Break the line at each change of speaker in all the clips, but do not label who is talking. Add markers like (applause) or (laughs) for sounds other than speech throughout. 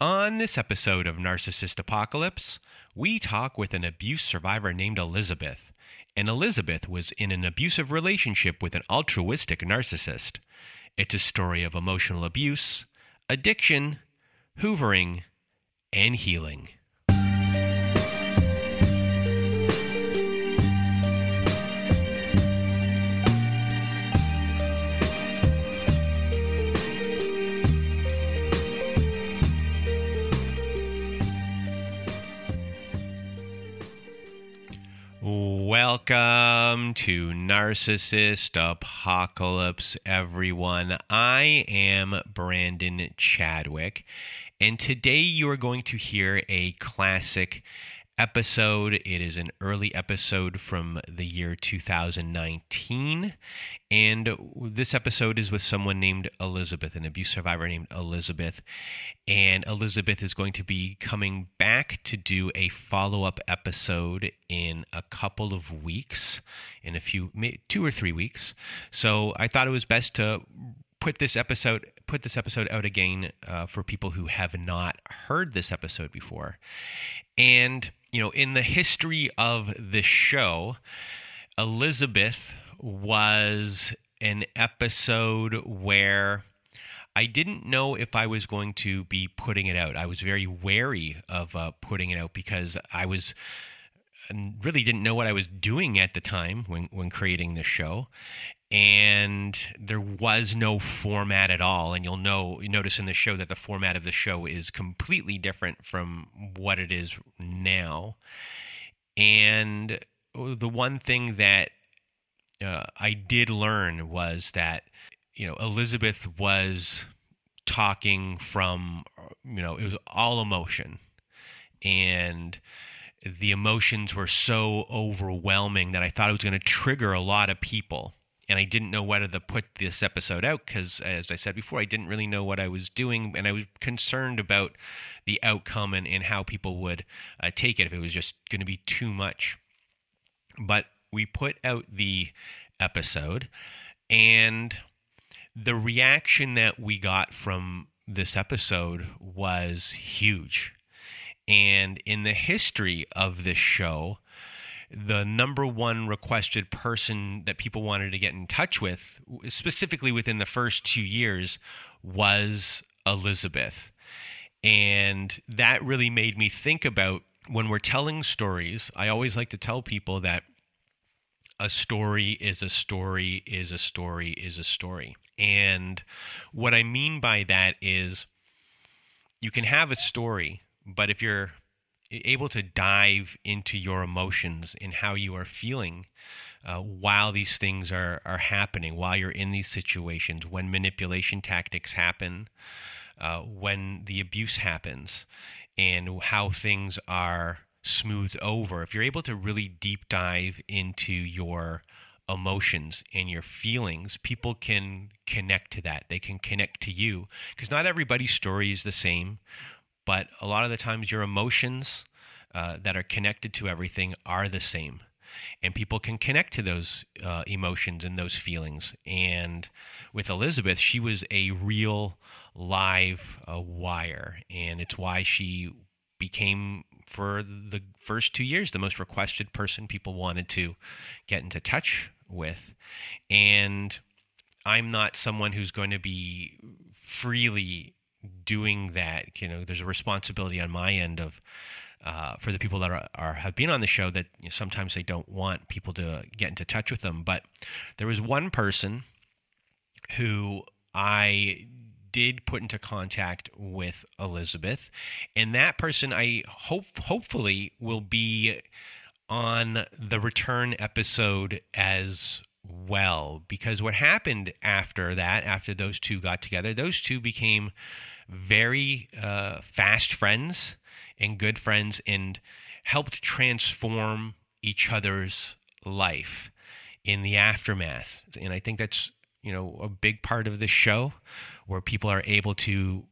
On this episode of Narcissist Apocalypse, we talk with an abuse survivor named Elizabeth. And Elizabeth was in an abusive relationship with an altruistic narcissist. It's a story of emotional abuse, addiction, hoovering, and healing. Welcome to Narcissist Apocalypse, everyone. I am Brandon Chadwick, and today you are going to hear a classic episode. It is an early episode from the year 2019. And this episode is with someone named Elizabeth, an abuse survivor named Elizabeth. And Elizabeth is going to be coming back to do a follow up episode in a couple of weeks, in a few, two or three weeks. So I thought it was best to put this episode put this episode out again uh, for people who have not heard this episode before and you know, in the history of this show, Elizabeth was an episode where I didn't know if I was going to be putting it out. I was very wary of uh, putting it out because I was really didn't know what I was doing at the time when when creating this show, and there was no format at all. And you'll know, you notice in the show that the format of the show is completely different from what it is now. And the one thing that uh, I did learn was that, you know, Elizabeth was talking from, you know, it was all emotion. And the emotions were so overwhelming that I thought it was going to trigger a lot of people and I didn't know whether to put this episode out because, as I said before, I didn't really know what I was doing, and I was concerned about the outcome and, and how people would uh, take it if it was just going to be too much. But we put out the episode, and the reaction that we got from this episode was huge. And in the history of this show, the number one requested person that people wanted to get in touch with, specifically within the first two years, was Elizabeth. And that really made me think about when we're telling stories, I always like to tell people that a story is a story is a story is a story. And what I mean by that is you can have a story, but if you're able to dive into your emotions and how you are feeling uh, while these things are, are happening, while you're in these situations, when manipulation tactics happen, uh, when the abuse happens, and how things are smoothed over. If you're able to really deep dive into your emotions and your feelings, people can connect to that. They can connect to you because not everybody's story is the same but a lot of the times your emotions uh, that are connected to everything are the same. And people can connect to those uh, emotions and those feelings. And with elizabeth she was a real live uh, wire. And it's why she became for the first two years the most requested person people wanted to get into touch with. And i'm not someone who's going to be freely doing that, you know, there's a responsibility on my end of uh, for the people that are, are, have been on the show that you know, sometimes they don't want people to get into touch with them. But there was one person who I did put into contact with Elizabeth, and that person I hope hopefully will be on the return episode as well because what happened after that after those two got together those two became very uh, fast friends and good friends and helped transform each other's life in the aftermath. And I think that's, you know, a big part of this show where people are able to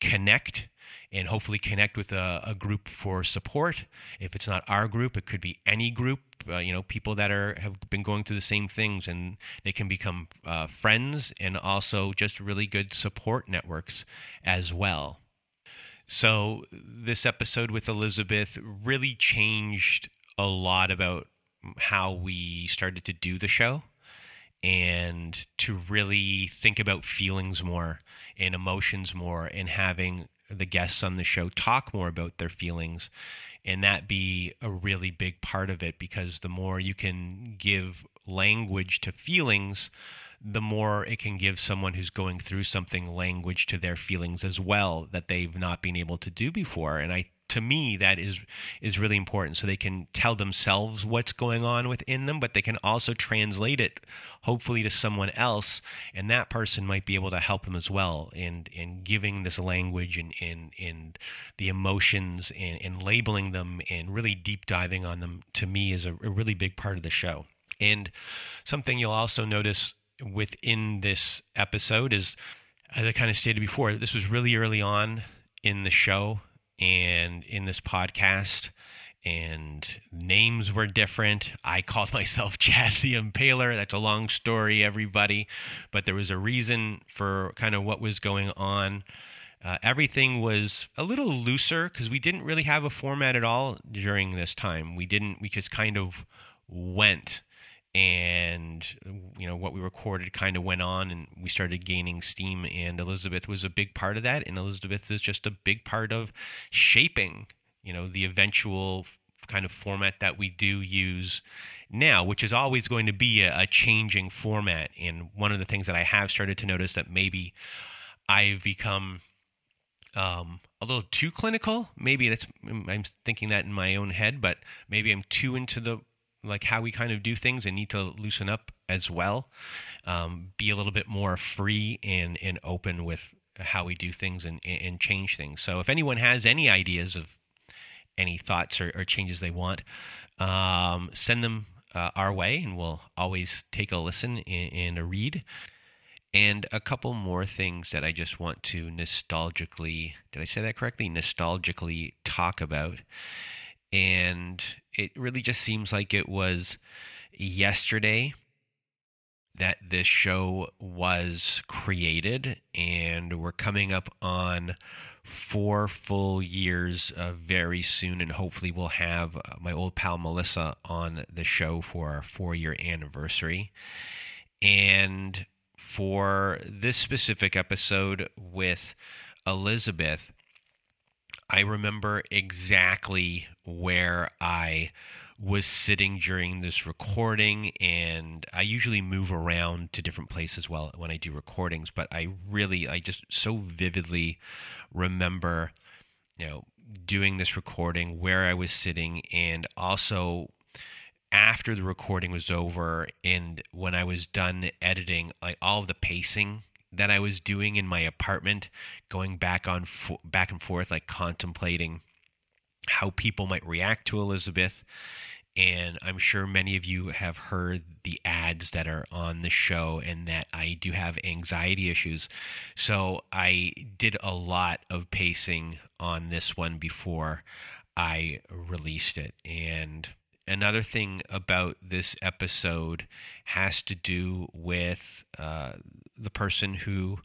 connect and hopefully connect with a, a, group for support. If it's not our group, it could be any group. Uh, you know, people that are have been going through the same things, and they can become uh, friends and also just really good support networks as well. So this episode with Elizabeth really changed a lot about how we started to do the show and to really think about feelings more and emotions more and having the guests on the show talk more about their feelings and that be a really big part of it because the more you can give language to feelings the more it can give someone who's going through something language to their feelings as well that they've not been able to do before. And i to me that is is really important. So they can tell themselves what's going on within them but they can also translate it hopefully to someone else. And that person might be able to help them as well in in giving this language and in in the emotions and, labeling them and really deep diving on them to me is a, a really big part of the show. And something you'll also notice within this episode is as I kind of stated before, this was really early on in the show and in this podcast and names were different. I called (laughs) myself Chad the Impaler. That's a long story, everybody, but there was a reason for kind of what was going on. Uh, everything was a little looser because we didn't really have a format at all during this time. We didn't, we just kind of went and you know what we recorded kind of went on and we started gaining steam and elizabeth was a big part of that and elizabeth is just a big part of shaping you know the eventual kind of format that we do use now which is always going to be a, a changing format and one of the things that i have started to notice that maybe i've become um, a little too clinical. Maybe that's I'm thinking that in my own head, but maybe I'm too into the like how we kind of do things and need to loosen up as well. Um, be a little bit more free and, and open with how we do things and, and change things. So if anyone has any ideas of any thoughts or, or changes they want, um, send them uh, our way and we'll always take a listen and, and a read. And a couple more things that I just want to nostalgically, did I say that correctly? Nostalgically talk about and it really just seems like it was yesterday that this show was created and we're coming up on four full years uh, very soon and hopefully we'll have uh, my old pal melissa on the show for our four year anniversary. And for this specific episode with elizabeth I remember exactly where I was sitting during this recording and I usually move around to different places while when I do recordings but I really I just so vividly remember you know doing this recording where I was sitting and also after the recording was over and when I was done editing like all of the pacing that I was doing in my apartment, going back on back and forth, like contemplating how people might react to Elizabeth. And I'm sure many of you have heard the ads that are on the show, and that I do have anxiety issues. So I did a lot of pacing on this one before I released it. And another thing about this episode has to do with uh, the person who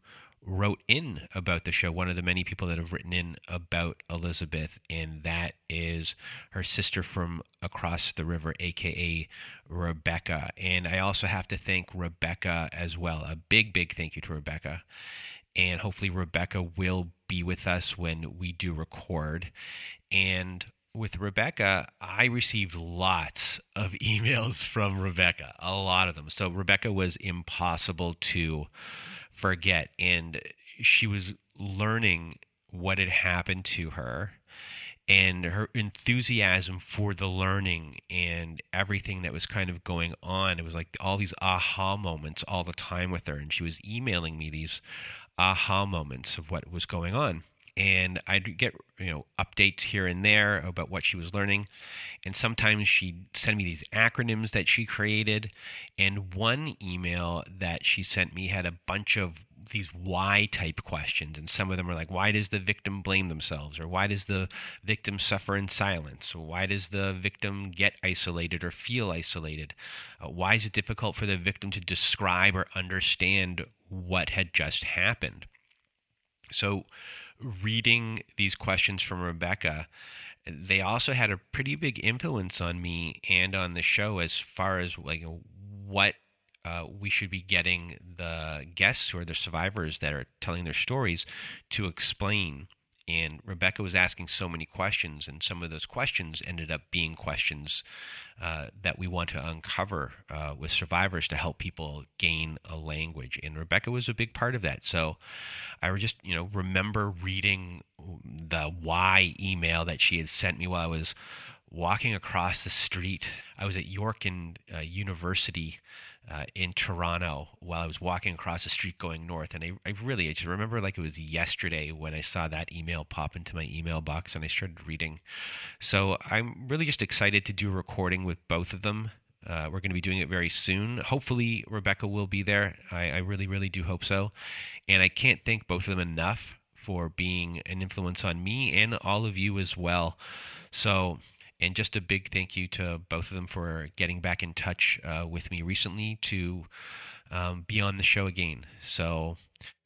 wrote in about the show, one of the many people that have written in about Elizabeth, and that is her sister from across the river, aka Rebecca. And I also have to thank Rebecca as well. A big, big thank you to Rebecca. And hopefully, Rebecca will be with us when we do record. And with Rebecca, I received lots of (laughs) emails from Rebecca, a lot of them. So Rebecca was impossible to forget, and she was learning what had happened to her and her enthusiasm for the learning and everything that was kind of going on. It was like all these aha moments all the time with her. And she was emailing me these aha moments of what was going on and I'd get you know updates here and there about what she was learning, and sometimes she'd send me these acronyms that she created, and one email that she sent me had a bunch of these why type questions. And some of them are like why does the victim blame themselves? Or why does the victim suffer in silence? Or why does the victim get isolated or feel isolated? Uh, why is it difficult for the victim to describe or understand what had just happened? So reading these questions from Rebecca, they also had a pretty big influence on me and on the show as far as like what uh, we should be getting the guests or the survivors that are telling their stories to explain and Rebecca was asking so many questions, and some of those questions ended up being questions uh, that we want to uncover uh, with survivors to help people gain a language. And Rebecca was a big part of that. So I just, you know, remember reading the why email that she had sent me while I was walking across the street. I was at York and uh, University uh, in Toronto while I was walking across the street going north. And I, I really, I just remember like it was yesterday when I saw that email pop into my email box and I started reading. So I'm really just excited to do a recording with both of them. Uh, we're going to be doing it very soon. Hopefully, Rebecca will be there. I, I really, really do hope so. And I can't thank both of them enough for being an influence on me and all of you as well. So and just a big thank you to both of them for getting back in touch uh, with me recently to um, be on the show again. So,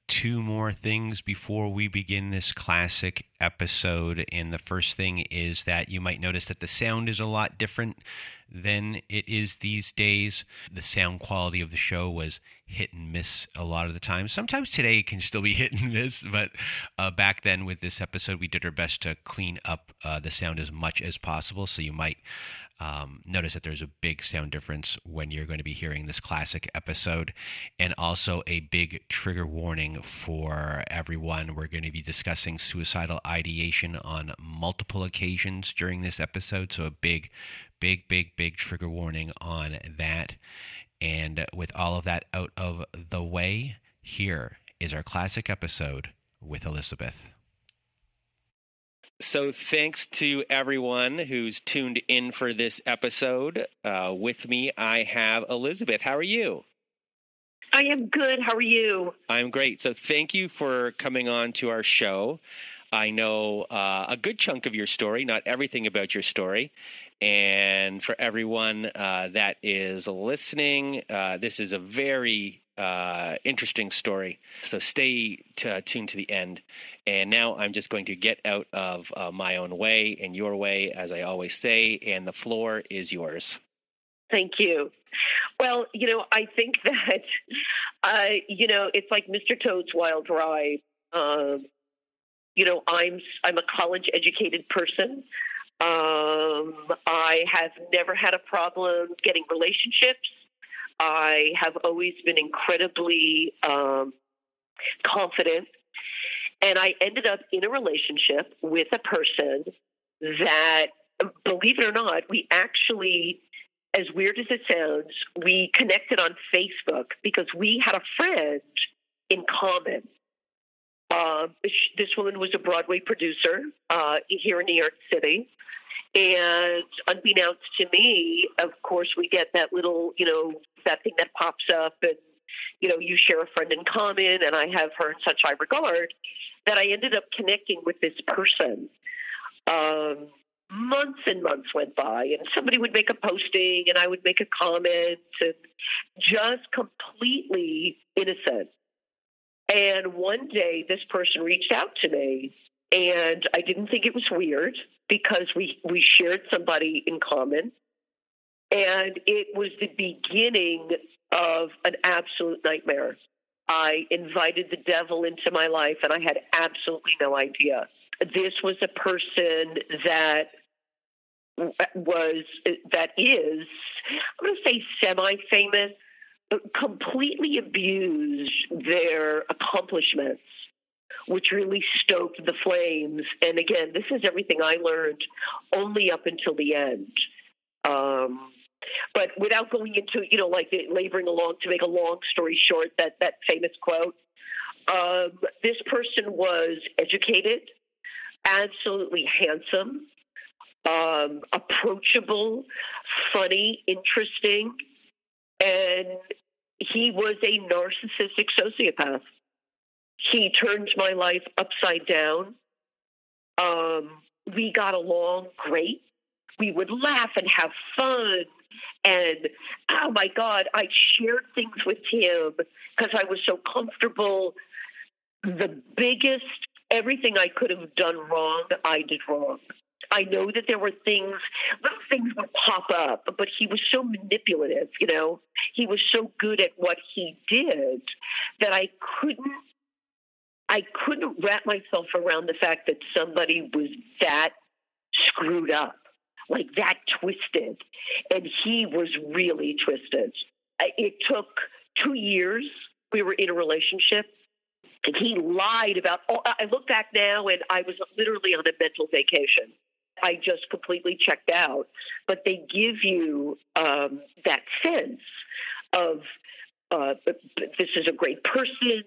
two more things before we begin this classic episode. And the first thing is that you might notice that the sound is a lot different than it is these days. The sound quality of the show was hit and miss a lot of the time. Sometimes today it can still be (laughs) hit and miss, but uh, back then with this episode, we did our best to clean up uh, the sound as much as possible. So you might um, notice that there's a big sound difference when you're going to be hearing this classic episode, and also a big trigger warning for everyone. We're going to be discussing suicidal ideation on multiple occasions during this episode, so a big, big, big, big trigger warning on that. And with all of that out of the way, here is our classic episode with Elizabeth. So, thanks to everyone who's tuned in for this episode. Uh, with me, I have Elizabeth. How are you?
I am good. How are you?
I'm great. So, thank you for coming on to our show. I know uh, a good chunk of your story, not everything about your story. And for everyone uh, that is listening, uh, this is a very uh, interesting story. So stay t- tuned to the end. And now I'm just going to get out of uh, my own way and your way, as I always say, and the floor is yours.
Thank you. Well, you know, I think (laughs) that, uh, you know, it's like Mr. Toad's Wild Ride. Um, you know, I'm I'm a college educated person. Um, I have never had a problem getting relationships. I have always been incredibly um, confident. And I ended up in a relationship with a person that, believe it or not, we actually, as weird as it sounds, we connected on Facebook because we had a friend in common. Uh, this woman was a Broadway producer uh, here in New York City. And unbeknownst to me, of course, we get that little, you know, that thing that pops up and, you know, you share a friend in common and I have her in such high regard that I ended up connecting with this person. Um, months and months went by and somebody would make a posting and I would make a comment and just completely innocent. And one day this person reached out to me and I didn't think it was weird because we we shared somebody in common, and it was the beginning of an absolute nightmare. I invited the devil into my life, and I had absolutely no idea. This was a person that was that is I'm going to say semi-famous, but completely abused their accomplishments which really stoked the flames. And again, this is everything I learned only up until the end. Um, but without going into, you know, like laboring along to make a long story short, that, that famous quote, Um, this person was educated, absolutely handsome, um, approachable, funny, interesting, and he was a narcissistic sociopath. He turned my life upside down. Um, we got along great. We would laugh and have fun. And oh my God, I shared things with him because I was so comfortable. The biggest, everything I could have done wrong, I did wrong. I know that there were things, little things would pop up, but he was so manipulative, you know. He was so good at what he did that I couldn't I couldn't wrap myself around the fact that somebody was that screwed up, like that twisted. And he was really twisted. It took two years. We were in a relationship. And he lied about. Oh, I look back now, and I was literally on a mental vacation. I just completely checked out. But they give you um, that sense of uh, this is a great person.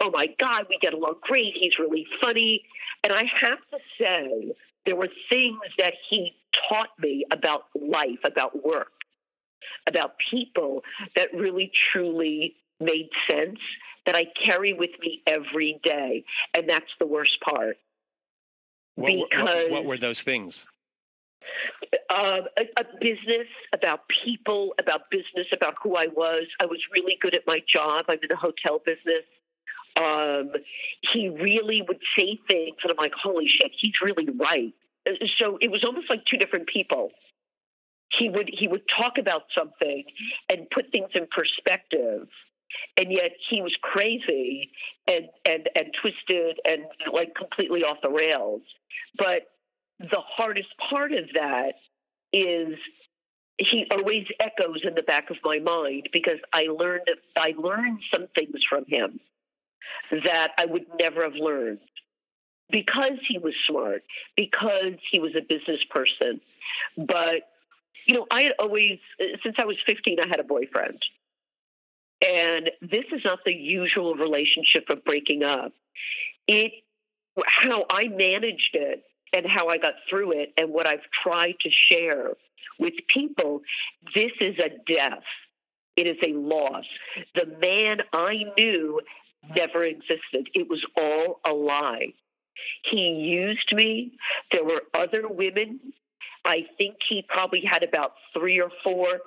Oh my God, we get along great. He's really funny. And I have to say, there were things that he taught me about life, about work, about people that really truly made sense that I carry with me every day. And that's the worst part.
What, because, what, what were those things?
Uh, a, a, business, about people, about business, about who I was. I was really good at my job. I'm in the hotel business. Um, he really would say things, and I'm like, holy shit, he's really right. Uh, so it was almost like two different people. He would he would talk about something and put things in perspective, and yet he was crazy and and and twisted and like completely off the rails. But the hardest part of that is he always echoes in the back of my mind because I learned I learned some things from him that I would never have learned because he was smart, because he was a business person. But you know, I had always since I was 15 I had a boyfriend. And this is not the usual relationship of breaking up. It how I managed it and how I got through it and what I've tried to share with people, this is a death. It is a loss. The man I knew never existed. It was all a lie. He used me. There were other women. I think he probably had about three or four,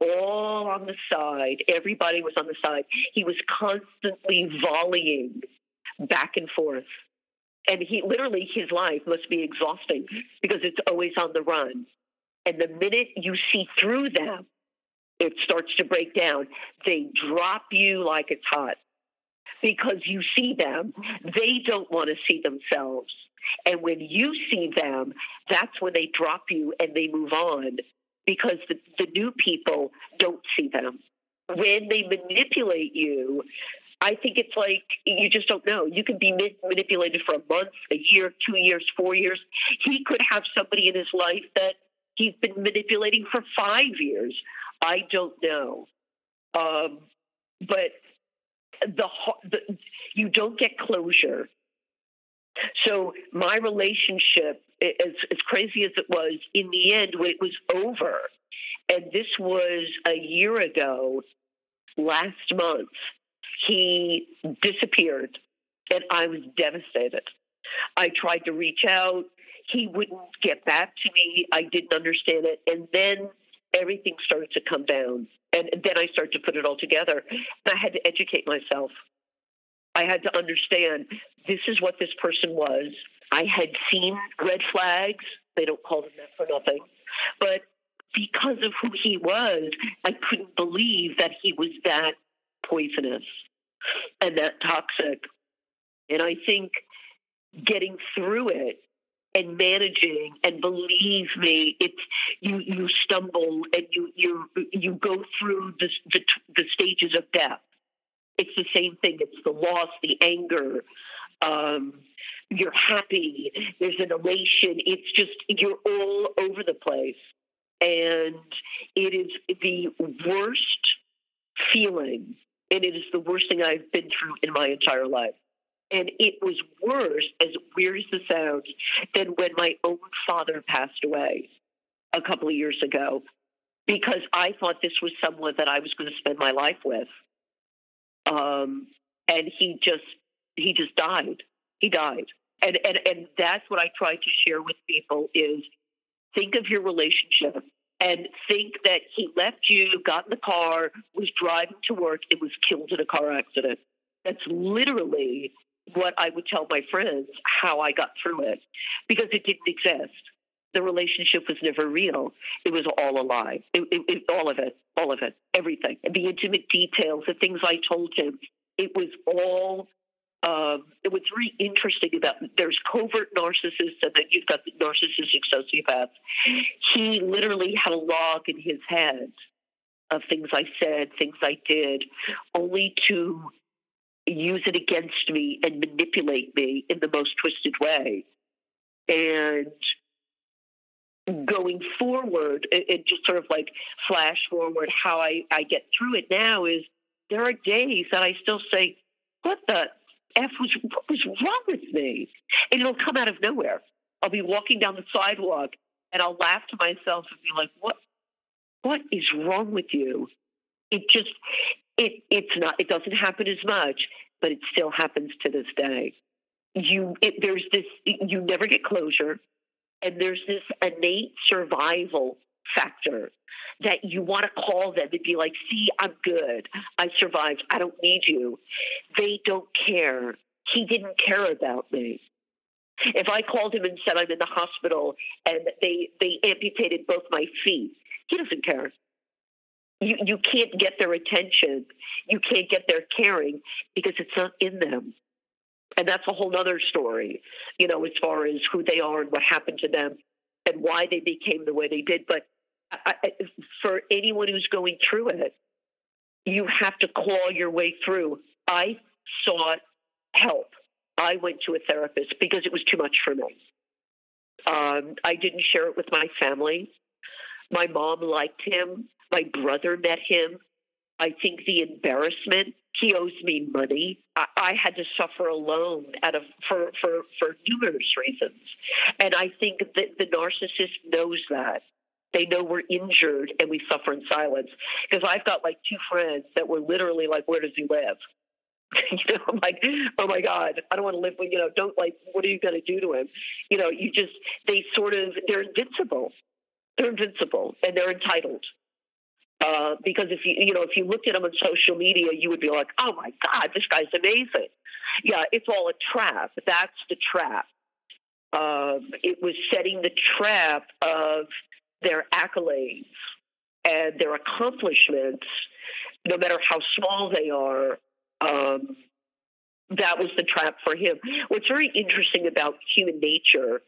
all on the side. Everybody was on the side. He was constantly volleying back and forth and he literally his life must be exhausting because it's always on the run. And the minute you see through them, it starts to break down. They drop you like it's hot because you see them. They don't want to see themselves. And when you see them, that's when they drop you and they move on because the, the new people don't see them. When they manipulate you, I think it's like you just don't know. You can be manipulated for a month, a year, two years, four years. He could have somebody in his life that he's been manipulating for five years. I don't know. Um, but the, the you don't get closure. So my relationship, as as crazy as it was, in the end, when it was over, and this was a year ago, last month he disappeared, and I was devastated. I tried to reach out. He wouldn't get back to me. I didn't understand it. And then everything started to come down. And then I started to put it all together. And I had to educate myself. I had to understand this is what this person was. I had seen red flags. They don't call them that for nothing. But because of who he was, I couldn't believe that he was that poisonous and that toxic. And I think getting through it and managing and believe me it's you you stumble and you you you go through the, the the stages of death. It's the same thing. It's the loss the anger um, you're happy there's an elation. It's just you're all over the place. And it is the worst feeling and it is the worst thing I've been through in my entire life. And it was worse, as weird as it sounds, than when my own father passed away a couple of years ago because I thought this was someone that I was going to spend my life with. Um, and he just he just died. He died. And and and that's what I try to share with people is think of your relationship and think that he left you, got in the car, was driving to work, and was killed in a car accident. That's literally what I would tell my friends how I got through it because it didn't exist. The relationship was never real. It was all a lie. It, it, it, all of it, all of it, everything. And the intimate details, the things I told him, it was all um, what's really interesting about there's covert narcissists and then you've got the narcissistic sociopaths. He literally had a log in his head of things I said, things I did, only to use it against me and manipulate me in the most twisted way. And going forward, and just sort of like flash forward how I, I get through it now is there are days that I still say, what the F was, what was wrong with me? And it'll come out of nowhere. I'll be walking down the sidewalk and I'll laugh to myself and be like, what, what is wrong with you? It just, it, it's not, it doesn't happen as much, but it still happens to this day. You, it, there's this, you never get closure. And there's this innate survival factor that you want to call them and be like, see, I'm good. I survived. I don't need you. They don't care. He didn't care about me. If I called him and said I'm in the hospital and they, they amputated both my feet, he doesn't care. You, you can't get their attention. You can't get their caring because it's not in them. And that's a whole other story, you know, as far as who they are and what happened to them and why they became the way they did. But I, for anyone who's going through it, you have to claw your way through. I sought help. I went to a therapist because it was too much for me. Um, I didn't share it with my family. My mom liked him. My brother met him. I think the embarrassment. He owes me money. I, I had to suffer alone out of for, for for numerous reasons, and I think that the narcissist knows that. They know we're injured and we suffer in silence. Because I've got like two friends that were literally like, "Where does he live?" (laughs) you know, I'm like, oh my God, I don't want to live with, you know, don't like, what are you going to do to him? You know, you just, they sort of, they're invincible. They're invincible and they're entitled. Uh, because if you, you know, if you looked at them on social media, you would be like, oh my God, this guy's amazing. Yeah, it's all a trap. That's the trap. Um, it was setting the trap of their accolades and their accomplishments, no matter how small they are, um, that was the trap for him. What's very interesting about human nature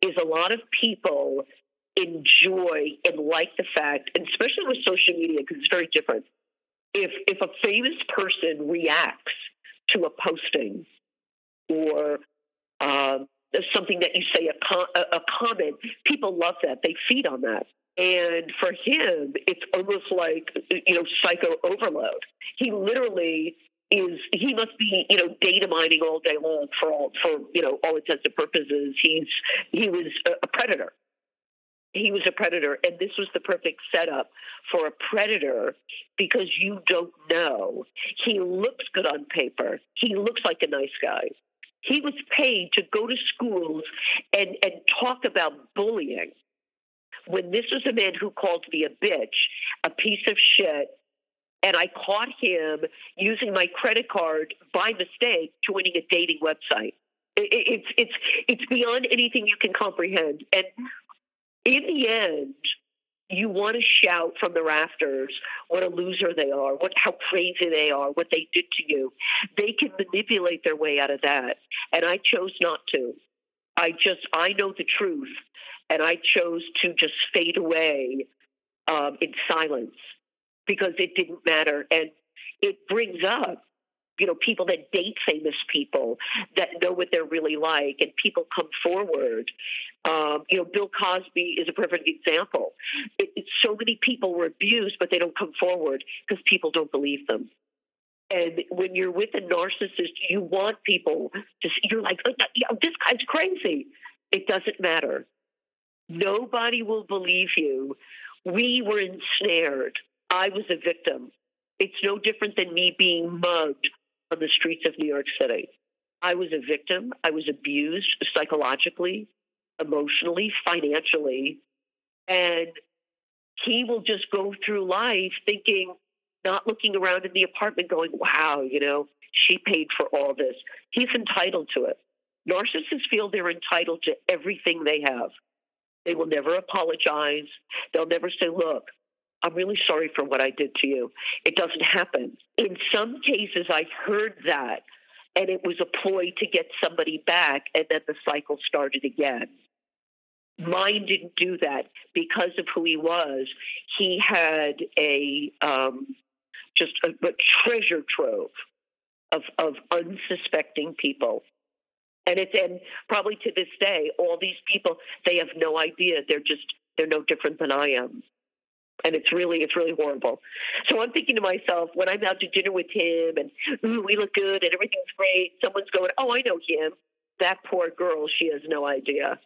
is a lot of people enjoy and like the fact, and especially with social media, because it's very different. If if a famous person reacts to a posting or um, something that you say, a, a comment, people love that. They feed on that. And for him, it's almost like, you know, psycho overload. He literally is, he must be, you know, data mining all day long for all, for, you know, all intents and purposes. He's, he was a predator. He was a predator. And this was the perfect setup for a predator because you don't know. He looks good on paper. He looks like a nice guy. He was paid to go to schools and, and talk about bullying. When this was a man who called me a bitch, a piece of shit, and I caught him using my credit card by mistake joining a dating website. it's it's it's beyond anything you can comprehend. And in the end, you want to shout from the rafters what a loser they are, what how crazy they are, what they did to you. They can manipulate their way out of that, and I chose not to. I just I know the truth, and I chose to just fade away um, in silence because it didn't matter, and it brings up you know, people that date famous people that know what they're really like, and people come forward. Um, you know, Bill Cosby is a perfect example. It, it, so many people were abused, but they don't come forward because people don't believe them. And when you're with a narcissist, you want people to see, you're like, oh, this guy's crazy. It doesn't matter. Nobody will believe you. We were ensnared. I was a victim. It's no different than me being mugged on the streets of New York City. I was a victim. I was abused psychologically, emotionally, financially. And he will just go through life thinking, not looking around in the apartment going, wow, you know, she paid for all this. He's entitled to it. Narcissists feel they're entitled to everything they have. They will never apologize. They'll never say, look, I'm really sorry for what I did to you. It doesn't happen. In some cases, I've heard that, and it was a ploy to get somebody back, and then the cycle started again. Mine didn't do that because of who he was. He had a um, just a, a treasure trove of, of unsuspecting people. And it's and probably to this day, all these people they have no idea. They're just they're no different than I am. And it's really it's really horrible. So I'm thinking to myself when I'm out to dinner with him and ooh, we look good and everything's great. Someone's going, oh, I know him. That poor girl, she has no idea.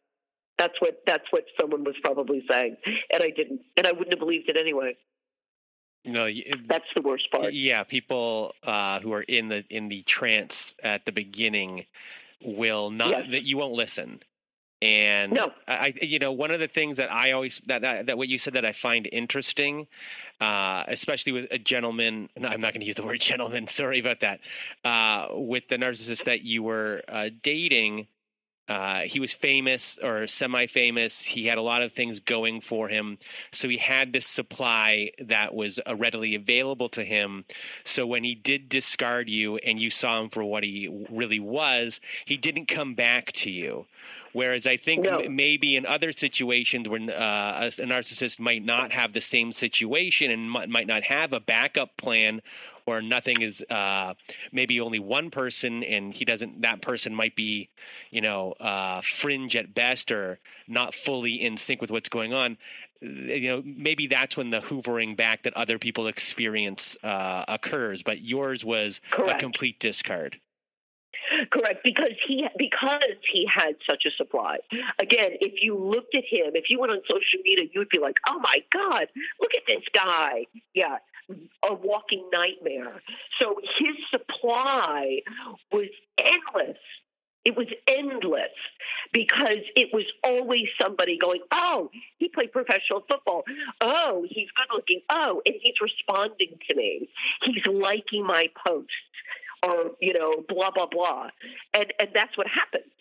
That's what that's what someone was probably saying, and I didn't, and I wouldn't have believed it anyway.
You know,
that's the worst part.
Yeah, people uh, who are in the in the trance at the beginning will not yes. that you won't listen. And
no.
I, you know, one of the things that I always that that what you said that I find interesting, uh, especially with a gentleman. No, I'm not going to use the word (laughs) gentleman. Sorry about that. Uh, with the narcissist that you were uh, dating, uh, he was famous or semi-famous. He had a lot of things going for him, so he had this supply that was uh, readily available to him. So when he did discard you and you saw him for what he really was, he didn't come back to you. Whereas I think no. m- maybe in other situations where uh, a, narcissist might not have the same situation and m- might not have a backup plan or nothing is uh, maybe only one person and he doesn't that person might be you know uh, fringe at best or not fully in sync with what's going on you know maybe that's when the hoovering back that other people experience uh, occurs but yours was
Correct.
a complete discard
Correct, because he because he had such a supply. Again, if you looked at him, if you went on social media, you would be like, "Oh my God, look at this guy!" Yeah, a walking nightmare. So his supply was endless. It was endless because it was always somebody going, Oh, he played professional football. Oh, he's good looking. Oh, and he's responding to me. He's liking my posts or, you know, blah, blah, blah. And, and that's what happens.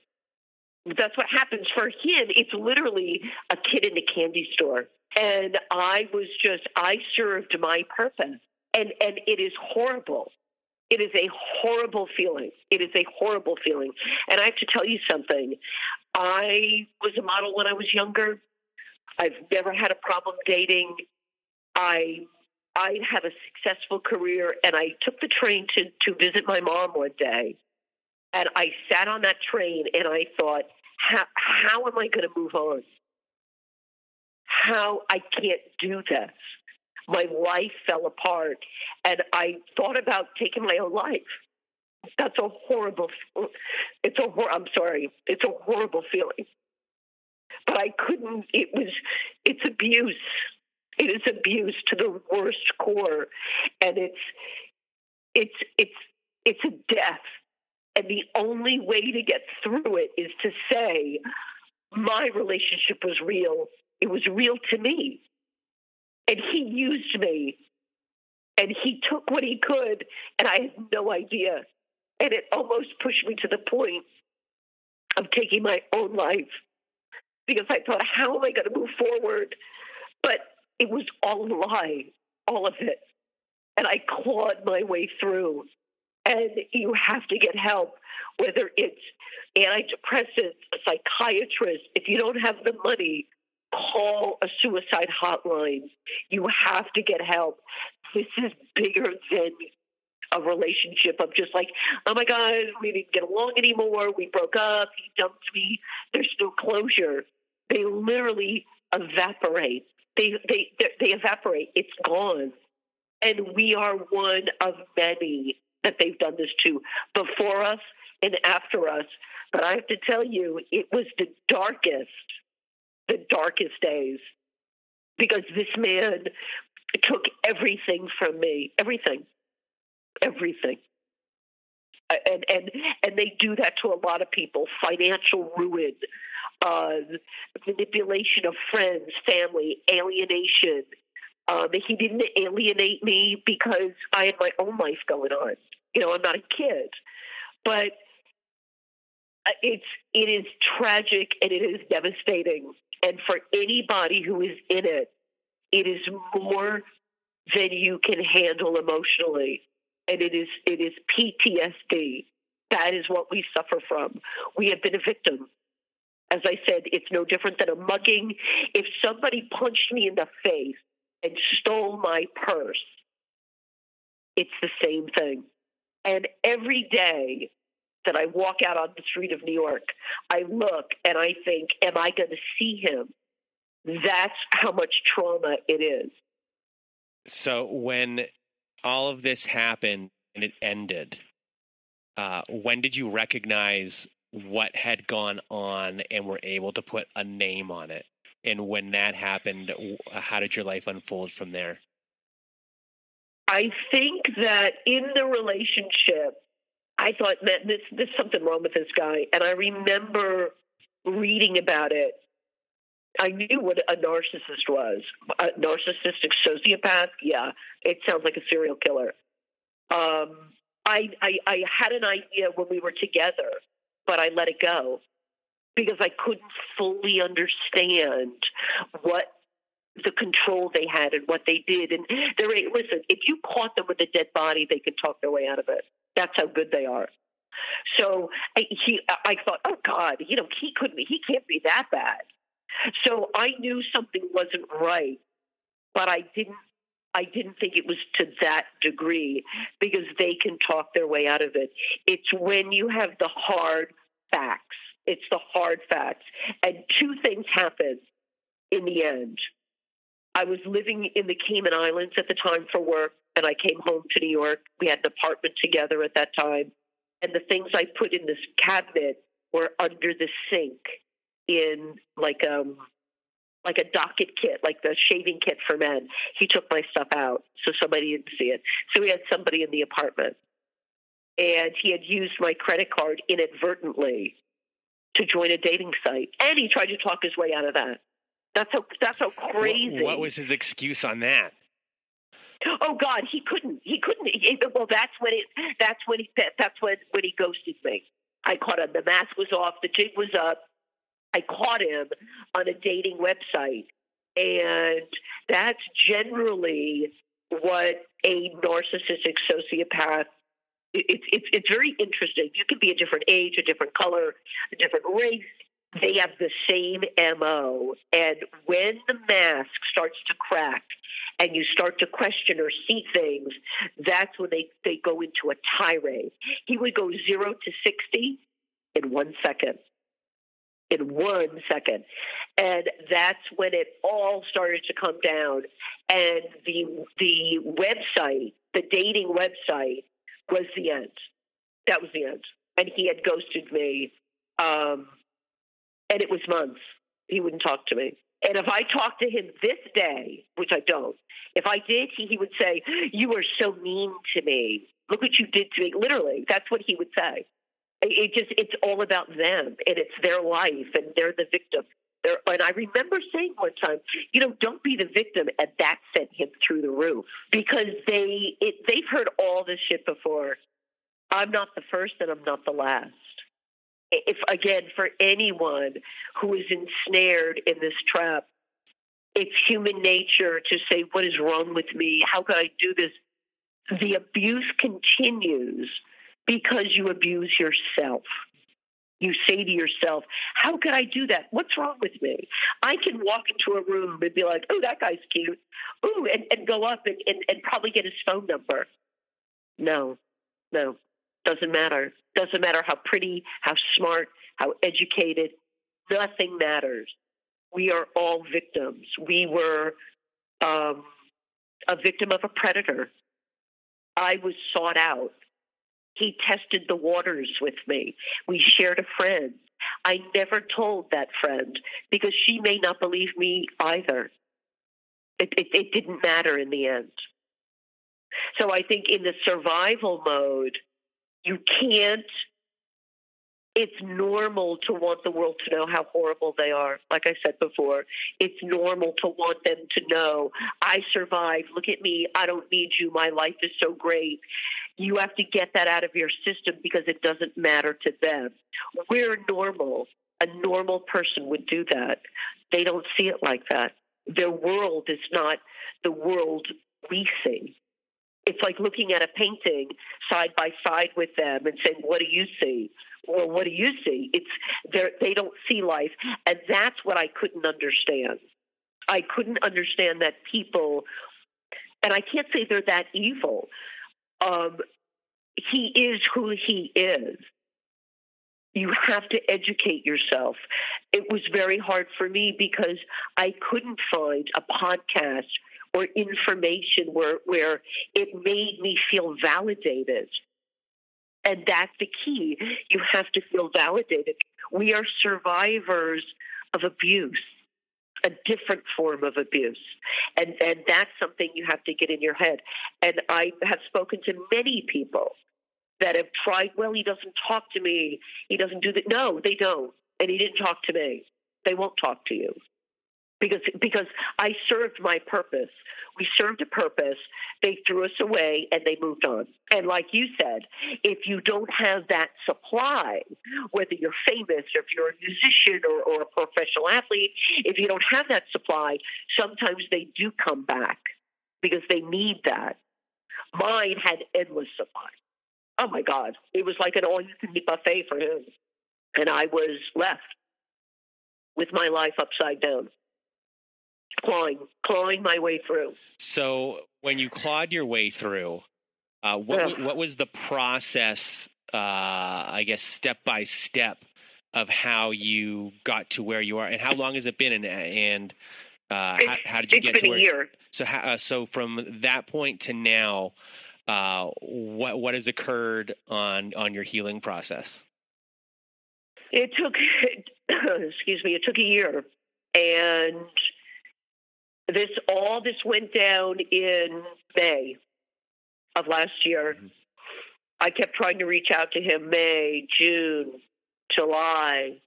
That's what happens for him. It's literally a kid in a candy store. And I was just, I served my purpose. And, and it is horrible. It is a horrible feeling. It is a horrible feeling. And I have to tell you something. I was a model when I was younger. I've never had a problem dating. I I have a successful career and I took the train to to visit my mom one day. And I sat on that train and I thought, how how am I going to move on? how I can't do this. My life fell apart, and I thought about taking my own life. That's a horrible. It's a hor. I'm sorry. It's a horrible feeling. But I couldn't. It was. It's abuse. It is abuse to the worst core, and it's. It's it's it's a death, and the only way to get through it is to say, my relationship was real it was real to me. And he used me. And he took what he could, and I had no idea. And it almost pushed me to the point of taking my own life because I thought, how am I going to move forward? But it was all a lie, all of it. And I clawed my way through. And you have to get help, whether it's antidepressants, a psychiatrist. If you don't have the money, call a suicide hotline. You have to get help. This is bigger than a relationship of just like, oh my God, we didn't get along anymore. We broke up. He dumped me. There's no closure. They literally evaporate. They, they, they evaporate. It's gone. And we are one of many that they've done this to before us and after us. But I have to tell you, it was the darkest, the darkest days because this man took everything from me, everything, everything. And and and they do that to a lot of people: financial ruin, uh, manipulation of friends, family, alienation. Um, he didn't alienate me because I had my own life going on. You know, I'm not a kid, but uh, it's it is tragic and it is devastating. And for anybody who is in it, it is more than you can handle emotionally, and it is it is PTSD. That is what we suffer from. We have been a victim. As I said, it's no different than a mugging. If somebody punched me in the face and stole my purse, it's the same thing. And every day that I walk out on the street of New York, I look and I think, am I going to see him? That's how much trauma it is.
So when all of this happened and it ended, uh, when did you recognize what had gone on and were able to put a name on it? And when that happened, how did your life unfold from there?
I think that in the relationship, I thought, man, this, there's something wrong with this guy. And I remember reading about it. I knew what a narcissist was. A narcissistic sociopath. Yeah, it sounds like a serial killer. Um, I, I, I had an idea when we were together, but I let it go because I couldn't fully understand what the control they had and what they did. And they're listen, if you caught them with a dead body, they could talk their way out of it. That's how good they are. So I, he, I thought, oh God, you know, he couldn't, he can't be that bad. So I knew something wasn't right, but I didn't. I didn't think it was to that degree because they can talk their way out of it. It's when you have the hard facts. It's the hard facts. And two things happen in the end. I was living in the Cayman Islands at the time for work, and I came home to New York. We had an apartment together at that time. And the things I put in this cabinet were under the sink in like um like a docket kit, like the shaving kit for men. He took my stuff out so somebody didn't see it. So we had somebody in the apartment. And he had used my credit card inadvertently to join a dating site. And he tried to talk his way out of that. That's how that's how crazy.
What, was his excuse on that?
Oh God, he couldn't. He couldn't. He, well, that's when it. That's when he. That's when when he ghosted me. I caught him. The mask was off. The jig was up. I caught him on a dating website, and that's generally what a narcissistic sociopath. It's it's it's very interesting. You can be a different age, a different color, a different race, they have the same MO. And when the mask starts to crack and you start to question or see things, that's when they, they go into a tirade. He would go zero to 60 in one second. In one second. And that's when it all started to come down. And the the website, the dating website, was the end. That was the end. And he had ghosted me. Um, and it was months. He wouldn't talk to me. And if I talked to him this day, which I don't, if I did, he, he would say, You were so mean to me. Look what you did to me. Literally, that's what he would say. It just, it's all about them and it's their life and they're the victim. They're, and I remember saying one time, you know, don't be the victim, and that sent him through the roof because they it, they've heard all this shit before. I'm not the first, and I'm not the last if again for anyone who is ensnared in this trap it's human nature to say what is wrong with me how could i do this the abuse continues because you abuse yourself you say to yourself how could i do that what's wrong with me i can walk into a room and be like oh that guy's cute ooh and, and go up and, and, and probably get his phone number no no doesn't matter. Doesn't matter how pretty, how smart, how educated. Nothing matters. We are all victims. We were um, a victim of a predator. I was sought out. He tested the waters with me. We shared a friend. I never told that friend because she may not believe me either. It, it, it didn't matter in the end. So I think in the survival mode, you can't it's normal to want the world to know how horrible they are. Like I said before, it's normal to want them to know, I survived. Look at me. I don't need you. My life is so great. You have to get that out of your system because it doesn't matter to them. We're normal. A normal person would do that. They don't see it like that. Their world is not the world we see. It's like looking at a painting side by side with them and saying, What do you see? well, what do you see? It's they don't see life, and that's what I couldn't understand. I couldn't understand that people, and I can't say they're that evil. Um, he is who he is. You have to educate yourself. It was very hard for me because I couldn't find a podcast or information where where it made me feel validated. And that's the key. You have to feel validated. We are survivors of abuse, a different form of abuse. And, and that's something you have to get in your head. And I have spoken to many people that have tried, well, he doesn't talk to me. He doesn't do that. No, they don't. And he didn't talk to me. They won't talk to you because because I served my purpose. We served a purpose. They threw us away and they moved on. And like you said, if you don't have that supply, whether you're famous or if you're a musician or, or a professional athlete, if you don't have that supply, sometimes they do come back because they need that. Mine had endless supply. Oh my God. It was like an all you can eat buffet for him. And I was left with my life upside down clawing, clawing my way through.
So when you clawed your way through, uh, what, what was the process? Uh, I guess step by step of how you got to where you are, and how long has it been? And, and uh, how, how, did you get
to
where?
A year.
So, uh, so from that point to now, uh, what what has occurred on on your healing process?
It took, (coughs) excuse me, it took a year, and this all this went down in May of last year. Mm-hmm. I kept trying to reach out to him May, June, July.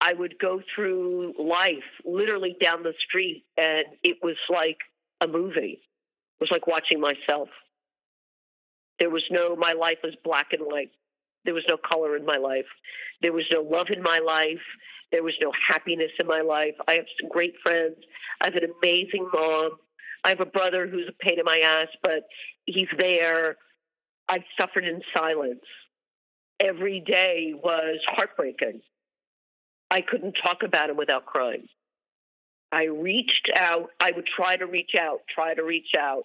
I would go through life literally down the street and it was like a movie. It was like watching myself. There was no my life was black and white. There was no color in my life. There was no love in my life. There was no happiness in my life. I have some great friends. I have an amazing mom. I have a brother who's a pain in my ass, but he's there. I've suffered in silence. Every day was heartbreaking. I couldn't talk about him without crying. I reached out. I would try to reach out, try to reach out.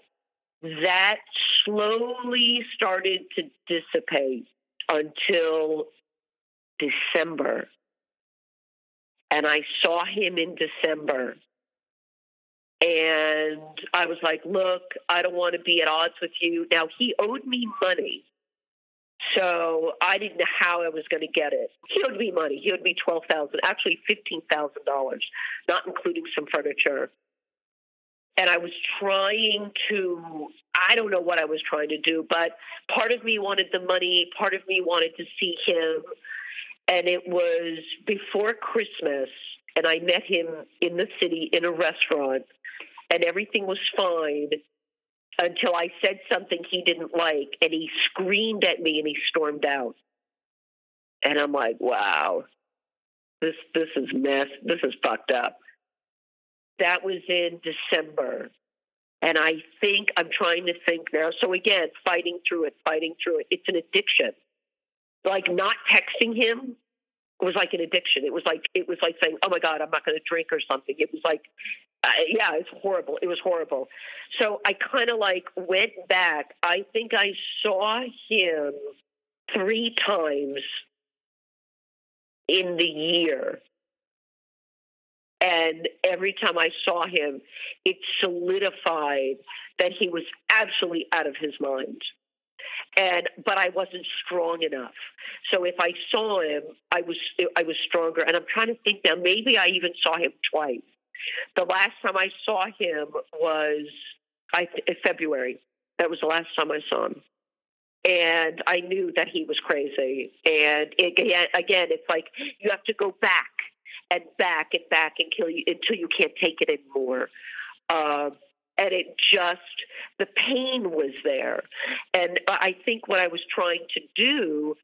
That slowly started to dissipate until December and I saw him in December. And I was like, look, I don't want to be at odds with you. Now, he owed me money. So I didn't know how I was going to get it. He owed me money. He owed me twelve thousand, actually fifteen thousand dollars, not including some furniture. And I was trying to, I don't know what I was trying to do, but part of me wanted the money, part of me wanted to see him and it was before Christmas, and I met him in the city in a restaurant, and everything was fine until I said something he didn't like, and he screamed at me and he stormed out. And I'm like, wow, this this is mess. This is fucked up. That was in December. And I think I'm trying to think now. So again, fighting through it, fighting through it. It's an addiction like not texting him was like an addiction. It was like it was like saying, "Oh my God, I'm not going to drink" or something. It was like, uh, yeah, it's horrible. It was horrible. So I kind of like went back. I think I saw him three times in the year. And every time I saw him, it solidified that he was absolutely out of his mind and but I wasn't strong enough. So if I saw him, I was I was stronger. And I'm trying to think now. Maybe I even saw him twice. The last time I saw him was I February. That was the last time I saw him and I knew that he was crazy. And it, again, it's like you have to go back and back and back until you until you can't take it anymore. Um, and it just the pain was there, and I think what I was trying to do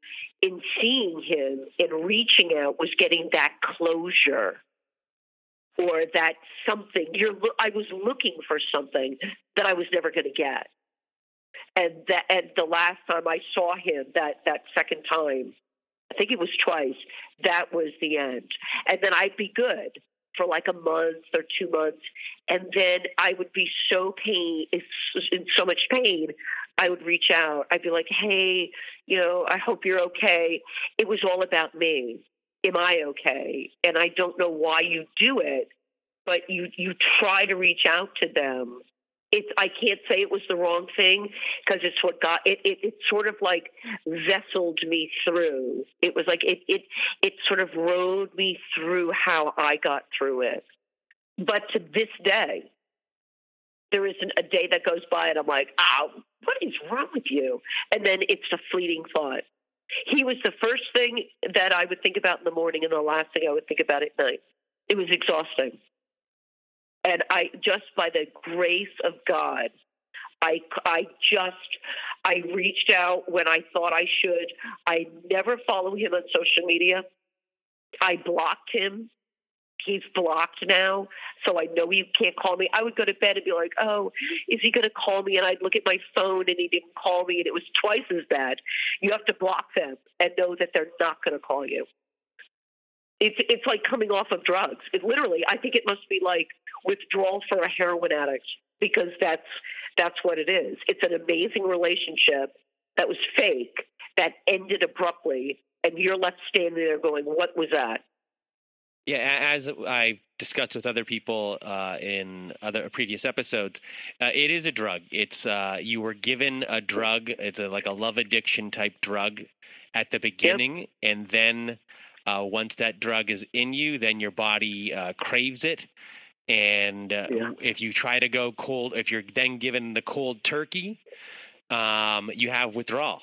in seeing him in reaching out was getting that closure or that something you're I was looking for something that I was never going to get. And that and the last time I saw him that that second time, I think it was twice. That was the end, and then I'd be good for like a month or two months, and then I would be so pain in so much pain. I would reach out. I'd be like, "Hey, you know, I hope you're okay." It was all about me. Am I okay? And I don't know why you do it, but you you try to reach out to them it's I can't say it was the wrong thing because it's what got it, it it sort of like vesseled me through. It was like it it it sort of rode me through how I got through it. But to this day, there isn't a day that goes by and I'm like, oh, what is wrong with you? And then it's a fleeting thought. He was the first thing that I would think about in the morning and the last thing I would think about at night. It was exhausting. And I just by the grace of God, I, I just I reached out when I thought I should. I never follow him on social media. I blocked him. He's blocked now, so I know he can't call me. I would go to bed and be like, "Oh, is he going to call me?" And I'd look at my phone, and he didn't call me, and it was twice as bad. You have to block them and know that they're not going to call you. It's it's like coming off of drugs. It literally, I think it must be like withdrawal for a heroin addict because that's that's what it is. It's an amazing relationship that was fake that ended abruptly, and you're left standing there going, "What was that?"
Yeah, as I've discussed with other people uh, in other previous episodes, uh, it is a drug. It's uh, you were given a drug. It's a, like a love addiction type drug at the beginning, yep. and then uh, once that drug is in you, then your body uh, craves it, and uh, yeah. if you try to go cold, if you're then given the cold turkey, um, you have withdrawal.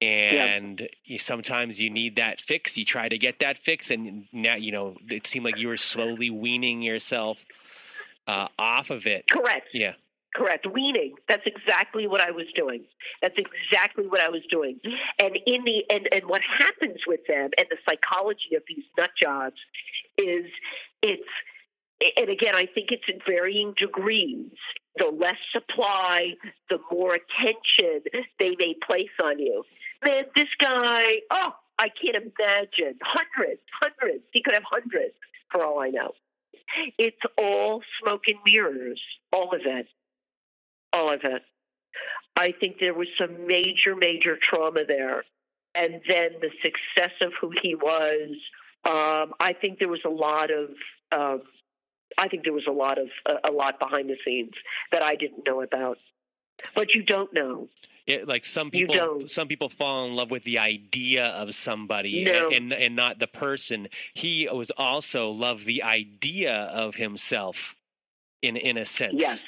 And yeah. you, sometimes you need that fix. You try to get that fix, and now you know it seemed like you were slowly weaning yourself uh, off of it.
Correct.
Yeah.
Correct. Weaning. That's exactly what I was doing. That's exactly what I was doing. And in the and, and what happens with them and the psychology of these nut jobs is it's and again, I think it's in varying degrees. The less supply, the more attention they may place on you. Man, this guy, oh, I can't imagine. Hundreds, hundreds. He could have hundreds for all I know. It's all smoke and mirrors, all of it. All of it. I think there was some major, major trauma there. And then the success of who he was. Um, I think there was a lot of um, I think there was a lot of a, a lot behind the scenes that I didn't know about. But you don't know.
Yeah, like some people, some people fall in love with the idea of somebody
no.
and, and not the person. He was also loved the idea of himself, in in a sense.
Yes.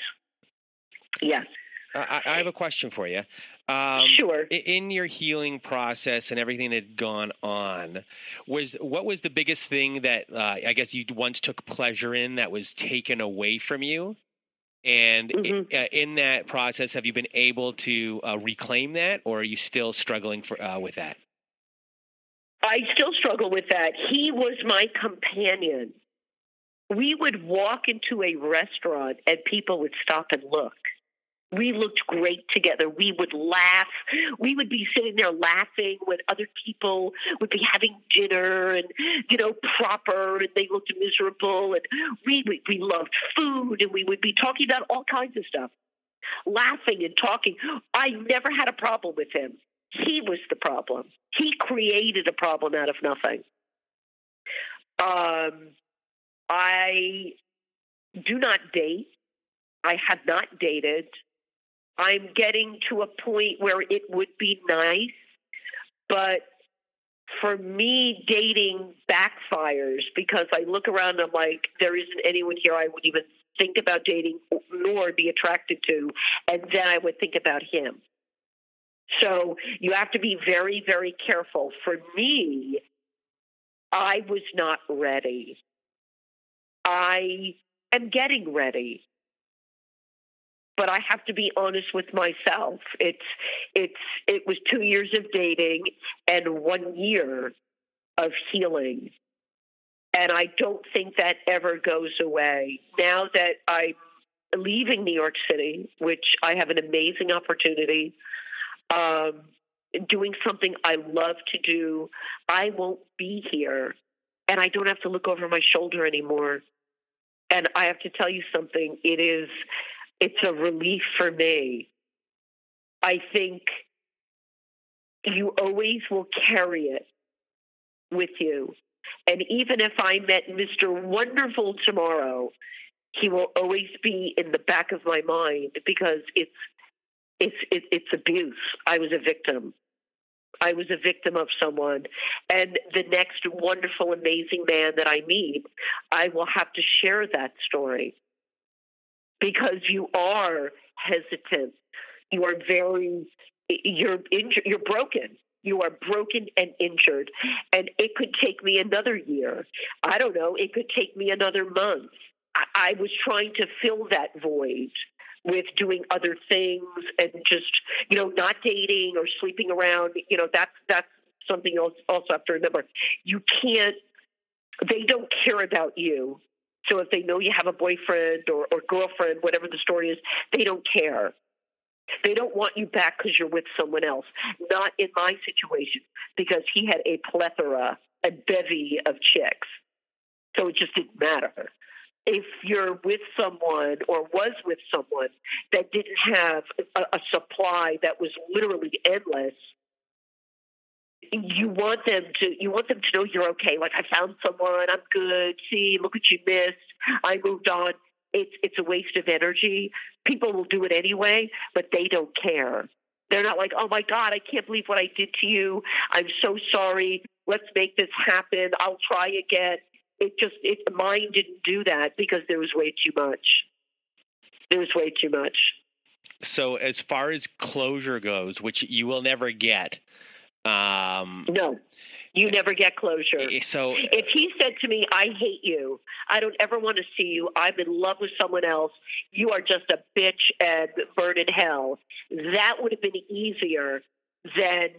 Yes.
I, I have a question for you. Um,
sure.
In your healing process and everything that had gone on, was what was the biggest thing that uh, I guess you once took pleasure in that was taken away from you? And mm-hmm. uh, in that process, have you been able to uh, reclaim that, or are you still struggling for, uh, with that?
I still struggle with that. He was my companion. We would walk into a restaurant and people would stop and look we looked great together. We would laugh. We would be sitting there laughing when other people would be having dinner and, you know, proper and they looked miserable. And we, we, we loved food and we would be talking about all kinds of stuff, laughing and talking. I never had a problem with him. He was the problem. He created a problem out of nothing. Um, I do not date. I have not dated. I'm getting to a point where it would be nice, but for me, dating backfires because I look around and I'm like, there isn't anyone here I would even think about dating nor be attracted to. And then I would think about him. So you have to be very, very careful. For me, I was not ready. I am getting ready. But I have to be honest with myself. It's it's it was 2 years of dating and 1 year of healing. And I don't think that ever goes away. Now that I'm leaving New York City, which I have an amazing opportunity um, doing something I love to do, I won't be here and I don't have to look over my shoulder anymore. And I have to tell you something, it is it's a relief for me. I think you always will carry it with you. And even if I met Mr. Wonderful tomorrow, he will always be in the back of my mind because it's it's it, it's abuse. I was a victim. I was a victim of someone, and the next wonderful, amazing man that I meet, I will have to share that story because you are hesitant. You are very you're injured. You're broken. You are broken and injured, and it could take me another year. I don't know. It could take me another month. I, I was trying to fill that void with doing other things and just you know not dating or sleeping around you know that's that's something else also have to remember you can't they don't care about you so if they know you have a boyfriend or, or girlfriend whatever the story is they don't care. They don't want you back because you're with someone else. Not in my situation because he had a plethora a bevy of chicks. So it just didn't matter. If you're with someone or was with someone that didn't have a, a supply that was literally endless, you want them to you want them to know you're okay. Like I found someone, I'm good. See, look what you missed. I moved on. It's it's a waste of energy. People will do it anyway, but they don't care. They're not like, oh my God, I can't believe what I did to you. I'm so sorry. Let's make this happen. I'll try again it just it mine didn't do that because there was way too much. There was way too much.
So as far as closure goes, which you will never get. Um,
no, you never get closure.
Eh, so
if he said to me, "I hate you. I don't ever want to see you. I'm in love with someone else. You are just a bitch and burn in hell," that would have been easier than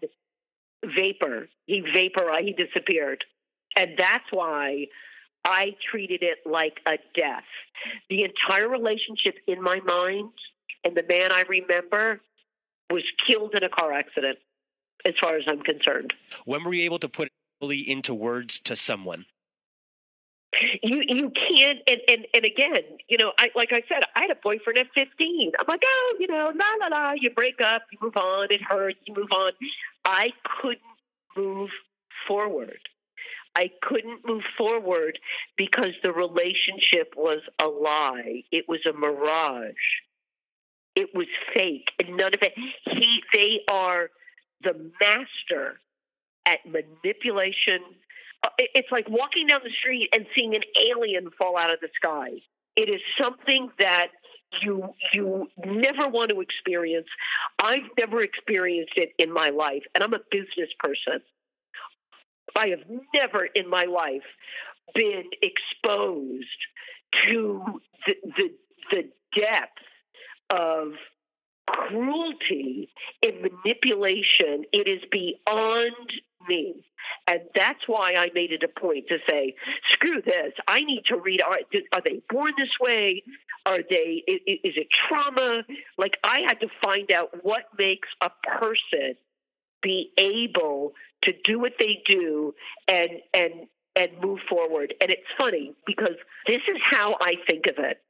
vapor. He vaporized. He disappeared, and that's why I treated it like a death. The entire relationship in my mind and the man I remember was killed in a car accident, as far as I'm concerned.
When were you able to put it fully into words to someone?
You you can't and, and, and again, you know, I like I said, I had a boyfriend at fifteen. I'm like, oh, you know, la la la, you break up, you move on, it hurts, you move on. I couldn't move forward. I couldn't move forward because the relationship was a lie. It was a mirage. It was fake. And none of it. He, they are the master at manipulation. Uh, it's like walking down the street and seeing an alien fall out of the sky. It is something that you you never want to experience. I've never experienced it in my life, and I'm a business person. I have never in my life been exposed to the, the, the depth of cruelty and manipulation. It is beyond me. And that's why I made it a point to say, screw this. I need to read. Are, are they born this way? Are they, is, is it trauma? Like, I had to find out what makes a person be able to do what they do and and and move forward. And it's funny because this is how I think of it.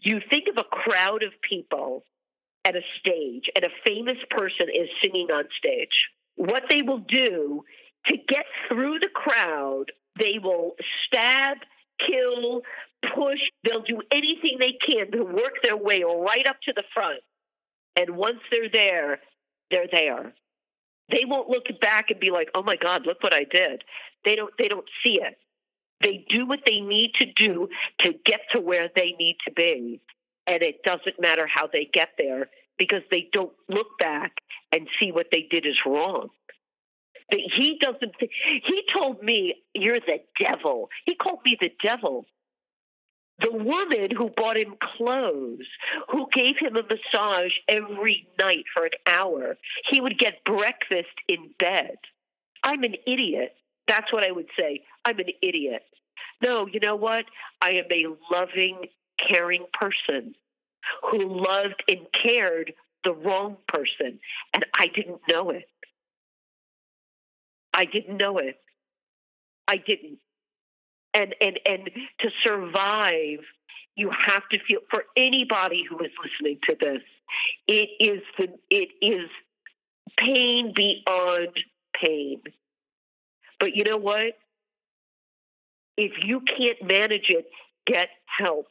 You think of a crowd of people at a stage, and a famous person is singing on stage. What they will do to get through the crowd, they will stab, kill, push. They'll do anything they can to work their way right up to the front. And once they're there, they're there. They won't look back and be like, "Oh my God, look what I did." They don't. They don't see it. They do what they need to do to get to where they need to be, and it doesn't matter how they get there because they don't look back and see what they did is wrong. He doesn't. He told me, "You're the devil." He called me the devil the woman who bought him clothes, who gave him a massage every night for an hour, he would get breakfast in bed. I'm an idiot. That's what I would say. I'm an idiot. No, you know what? I am a loving, caring person who loved and cared the wrong person, and I didn't know it. I didn't know it. I didn't and and and to survive you have to feel for anybody who is listening to this it is the it is pain beyond pain but you know what if you can't manage it get help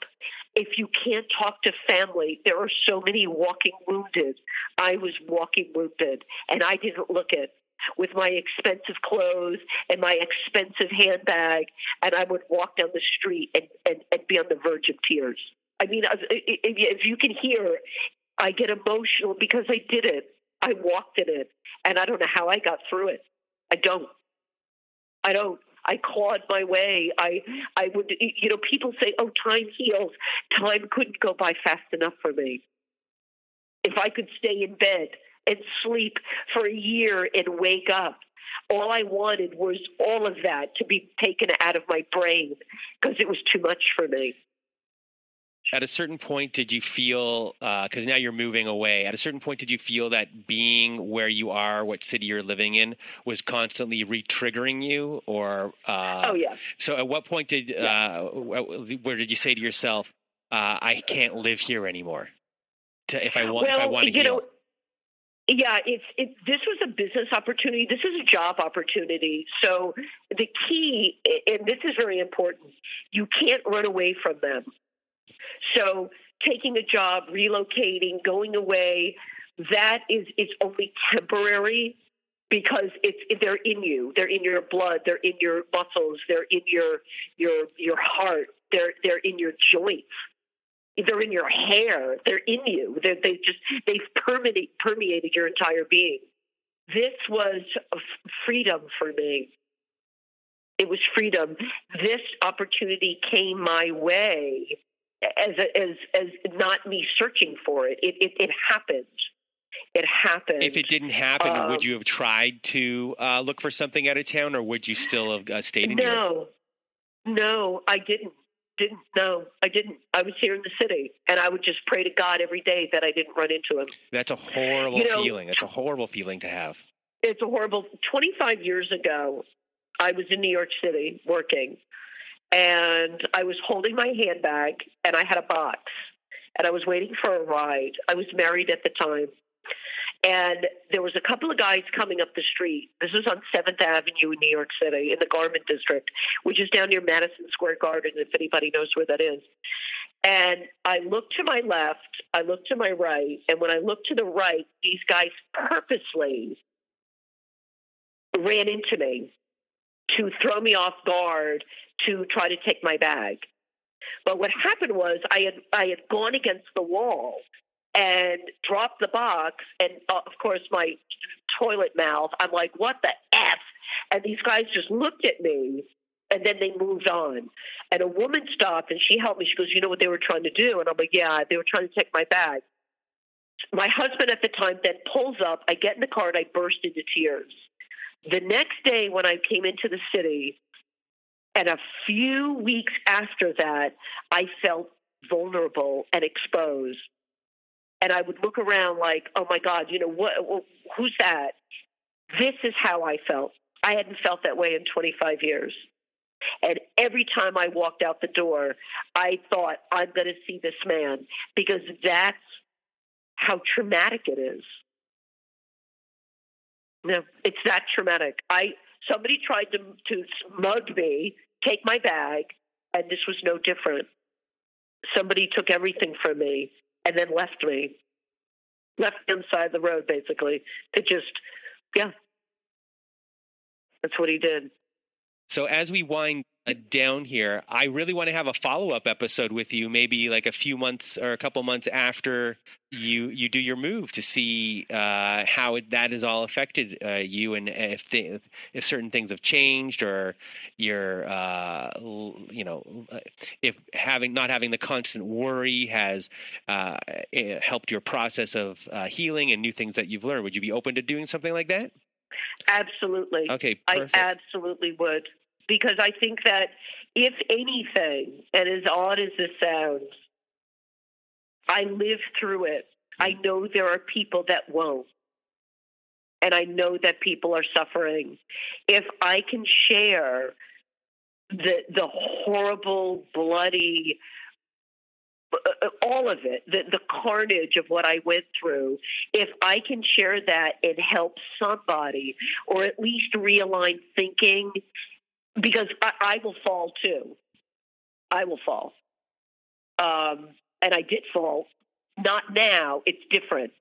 if you can't talk to family there are so many walking wounded i was walking wounded and i didn't look it with my expensive clothes and my expensive handbag, and I would walk down the street and, and, and be on the verge of tears. I mean, if you can hear, I get emotional because I did it. I walked in it, and I don't know how I got through it. I don't. I don't. I clawed my way. I I would you know people say, "Oh, time heals." Time couldn't go by fast enough for me. If I could stay in bed and sleep for a year and wake up. All I wanted was all of that to be taken out of my brain because it was too much for me.
At a certain point, did you feel, because uh, now you're moving away, at a certain point, did you feel that being where you are, what city you're living in, was constantly re triggering you? Or,
uh, oh, yeah.
So at what point did, yeah. uh, where did you say to yourself, uh, I can't live here anymore? To, if I want,
well,
if I want to
you
heal.
Know, yeah, it's it, this was a business opportunity. This is a job opportunity. So the key, and this is very important, you can't run away from them. So taking a job, relocating, going away, that is is only temporary because it's they're in you. They're in your blood. They're in your muscles. They're in your your your heart. They're they're in your joints they're in your hair. They're in you. They're, they just they've permeated permeated your entire being. This was freedom for me. It was freedom. This opportunity came my way as as as not me searching for it. It it, it happened. It happened.
If it didn't happen, um, would you have tried to uh, look for something out of town, or would you still have uh, stayed in?
No, no, I didn't didn't no, I didn't. I was here in the city, and I would just pray to God every day that I didn't run into him.
That's a horrible you know, feeling. It's a horrible feeling to have.
It's a horrible. Twenty five years ago, I was in New York City working, and I was holding my handbag, and I had a box, and I was waiting for a ride. I was married at the time, and there was a couple of guys coming up the street. This was on 7th Avenue in New York City in the Garment District, which is down near Madison Square Garden, if anybody knows where that is. And I looked to my left, I looked to my right, and when I looked to the right, these guys purposely ran into me to throw me off guard to try to take my bag. But what happened was I had I had gone against the wall and dropped the box. And uh, of course, my toilet mouth, I'm like, what the F? And these guys just looked at me and then they moved on. And a woman stopped and she helped me. She goes, You know what they were trying to do? And I'm like, Yeah, they were trying to take my bag. My husband at the time then pulls up. I get in the car and I burst into tears. The next day, when I came into the city, and a few weeks after that, I felt vulnerable and exposed and I would look around like, oh my God, you know, what, who's that? This is how I felt. I hadn't felt that way in 25 years. And every time I walked out the door, I thought, I'm going to see this man because that's how traumatic it is. No, it's that traumatic. I somebody tried to to mug me, take my bag, and this was no different. Somebody took everything from me and then left me. left hand side of the road, basically. It just, yeah, that's what he did.
So as we wind uh, down here, I really want to have a follow up episode with you, maybe like a few months or a couple months after you you do your move to see uh, how it, that has all affected uh, you and if if certain things have changed or your uh, you know if having not having the constant worry has uh, eh, helped your process of uh, healing and new things that you've learned. Would you be open to doing something like that?
Absolutely.
Okay, perfect.
I absolutely would because I think that if anything, and as odd as this sounds, I live through it. I mm-hmm. know there are people that won't. And I know that people are suffering. If I can share the the horrible, bloody, all of it, the, the carnage of what I went through, if I can share that and help somebody, or at least realign thinking because I, I will fall too. I will fall. Um, and I did fall. Not now, it's different.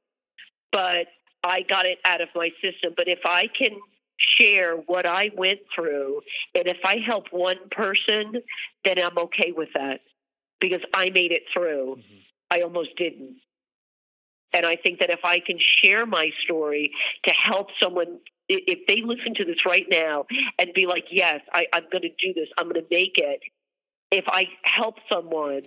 But I got it out of my system. But if I can share what I went through, and if I help one person, then I'm okay with that because I made it through. Mm-hmm. I almost didn't. And I think that if I can share my story to help someone if they listen to this right now and be like, yes, I, I'm going to do this, I'm going to make it, if I help someone,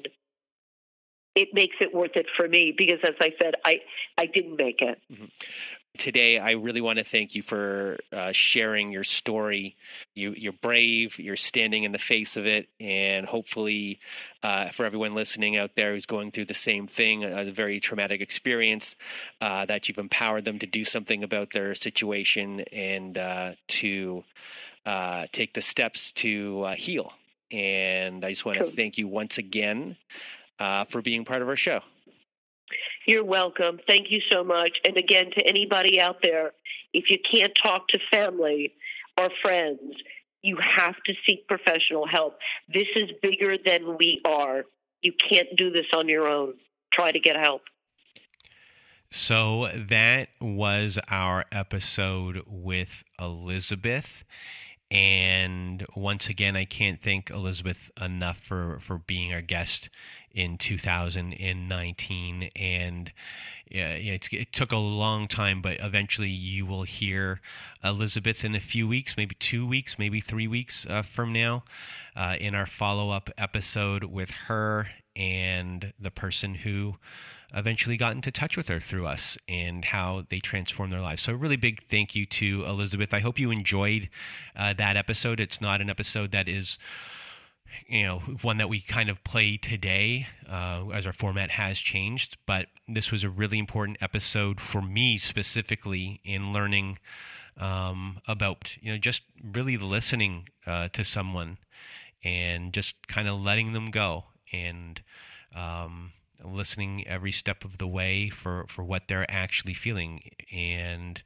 it makes it worth it for me because, as I said, I, I didn't make it. Mm-hmm
today, I really want to thank you for uh, sharing your story. You, you're brave. You're standing in the face of it, and hopefully, uh, for everyone listening out there who's going through the same thing, a, very traumatic experience, uh, that you've empowered them to do something about their situation and uh, to uh, take the steps to uh, heal. And I just want to thank you once again for being part of our show.
You're welcome. Thank you so much. And again, to anybody out there, if you can't talk to family or friends, you have to seek professional help. This is bigger than we are. You can't do this on your own. Try to get help.
So that was our episode with Elizabeth. And once again, I can't thank Elizabeth enough for, for being our guest in 2019. And yeah, it took a long time, but eventually you will hear Elizabeth in a few weeks, maybe two weeks, maybe three weeks uh, from now, uh, in our follow up episode with her and the person who eventually got into touch with her through us and how they transformed their lives. So, a really big thank you to Elizabeth. I hope you enjoyed uh, that episode. It's not an episode that is you know one that we kind of play today uh, as our format has changed but this was a really important episode for me specifically in learning um, about you know just really listening uh, to someone and just kind of letting them go and um, listening every step of the way for, for what they're actually feeling. And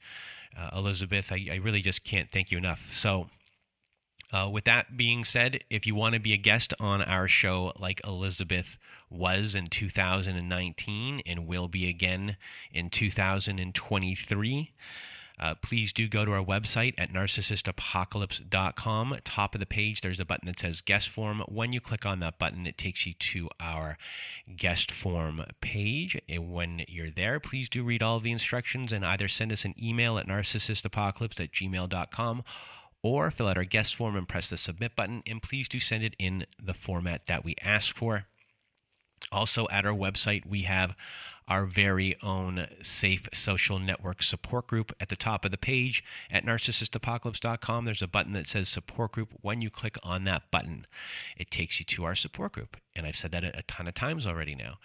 uh, Elizabeth, I, I, really just can't thank you enough. So, uh, with that being said, if you want to be a guest on our show like Elizabeth was in 2019 and will be again in 2023, uh, please do go to our website at narcissistapocalypse.com. Top of the page, there's a button that says guest form. When you click on that button, it takes you to our guest form page. And when you're there, please do read all the instructions and either send us an email at narcissistapocalypse at gmail.com or fill out our guest form and press the submit button. And please do send it in the format that we ask for. Also, at our website, we have our very own safe social network support group at the top of the page at narcissistapocalypse.com. There's a button that says support group. When you click on that button, it takes you to our support group. And I've said that a ton of times already now.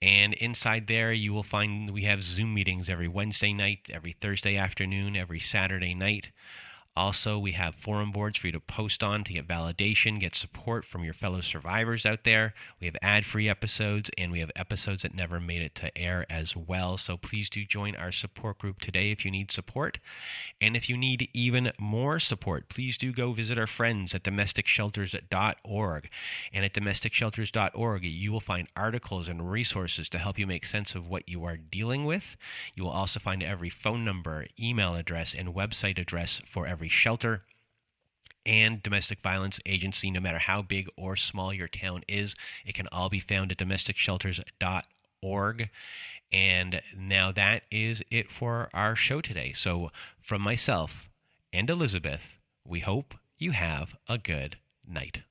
And inside there, you will find we have Zoom meetings every Wednesday night, every Thursday afternoon, every Saturday night. Also, we have forum boards for you to post on to get validation, get support from your fellow survivors out there. We have ad free episodes and we have episodes that never made it to air as well. So please do join our support group today if you need support. And if you need even more support, please do go visit our friends at domesticshelters.org. And at domesticshelters.org, you will find articles and resources to help you make sense of what you are dealing with. You will also find every phone number, email address, and website address for every shelter and domestic violence agency, no matter how big or small your town is. It can all be found at domesticshelters.org. And now that is it for our show today. So, from myself and Elizabeth, we hope you have a good night.